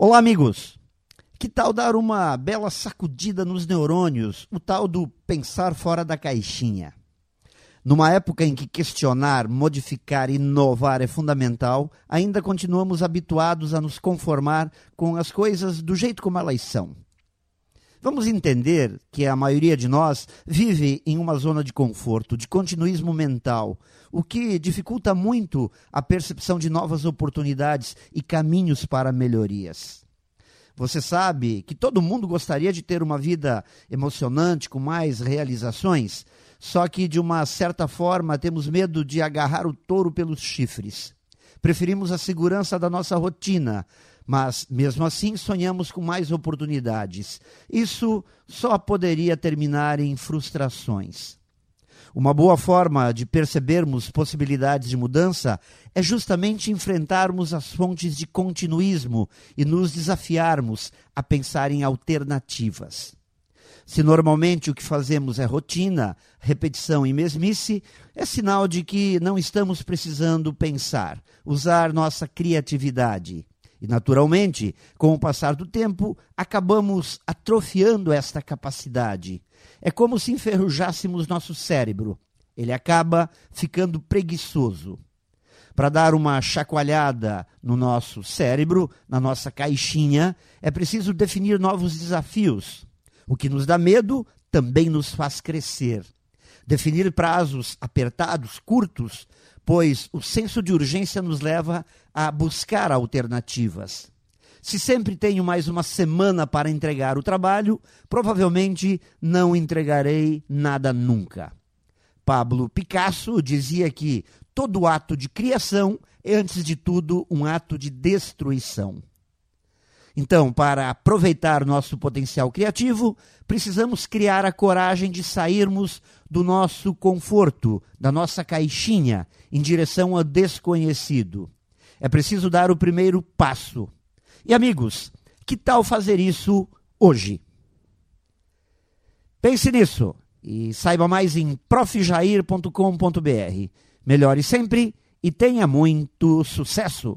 Olá, amigos! Que tal dar uma bela sacudida nos neurônios, o tal do pensar fora da caixinha? Numa época em que questionar, modificar e inovar é fundamental, ainda continuamos habituados a nos conformar com as coisas do jeito como elas são. Vamos entender que a maioria de nós vive em uma zona de conforto, de continuismo mental, o que dificulta muito a percepção de novas oportunidades e caminhos para melhorias. Você sabe que todo mundo gostaria de ter uma vida emocionante, com mais realizações, só que de uma certa forma temos medo de agarrar o touro pelos chifres. Preferimos a segurança da nossa rotina, mas mesmo assim sonhamos com mais oportunidades. Isso só poderia terminar em frustrações. Uma boa forma de percebermos possibilidades de mudança é justamente enfrentarmos as fontes de continuismo e nos desafiarmos a pensar em alternativas. Se normalmente o que fazemos é rotina, repetição e mesmice, é sinal de que não estamos precisando pensar, usar nossa criatividade. E, naturalmente, com o passar do tempo, acabamos atrofiando esta capacidade. É como se enferrujássemos nosso cérebro. Ele acaba ficando preguiçoso. Para dar uma chacoalhada no nosso cérebro, na nossa caixinha, é preciso definir novos desafios. O que nos dá medo também nos faz crescer. Definir prazos apertados, curtos, pois o senso de urgência nos leva a buscar alternativas. Se sempre tenho mais uma semana para entregar o trabalho, provavelmente não entregarei nada nunca. Pablo Picasso dizia que todo ato de criação é, antes de tudo, um ato de destruição. Então, para aproveitar nosso potencial criativo, precisamos criar a coragem de sairmos do nosso conforto, da nossa caixinha, em direção ao desconhecido. É preciso dar o primeiro passo. E amigos, que tal fazer isso hoje? Pense nisso e saiba mais em profjair.com.br. Melhore sempre e tenha muito sucesso!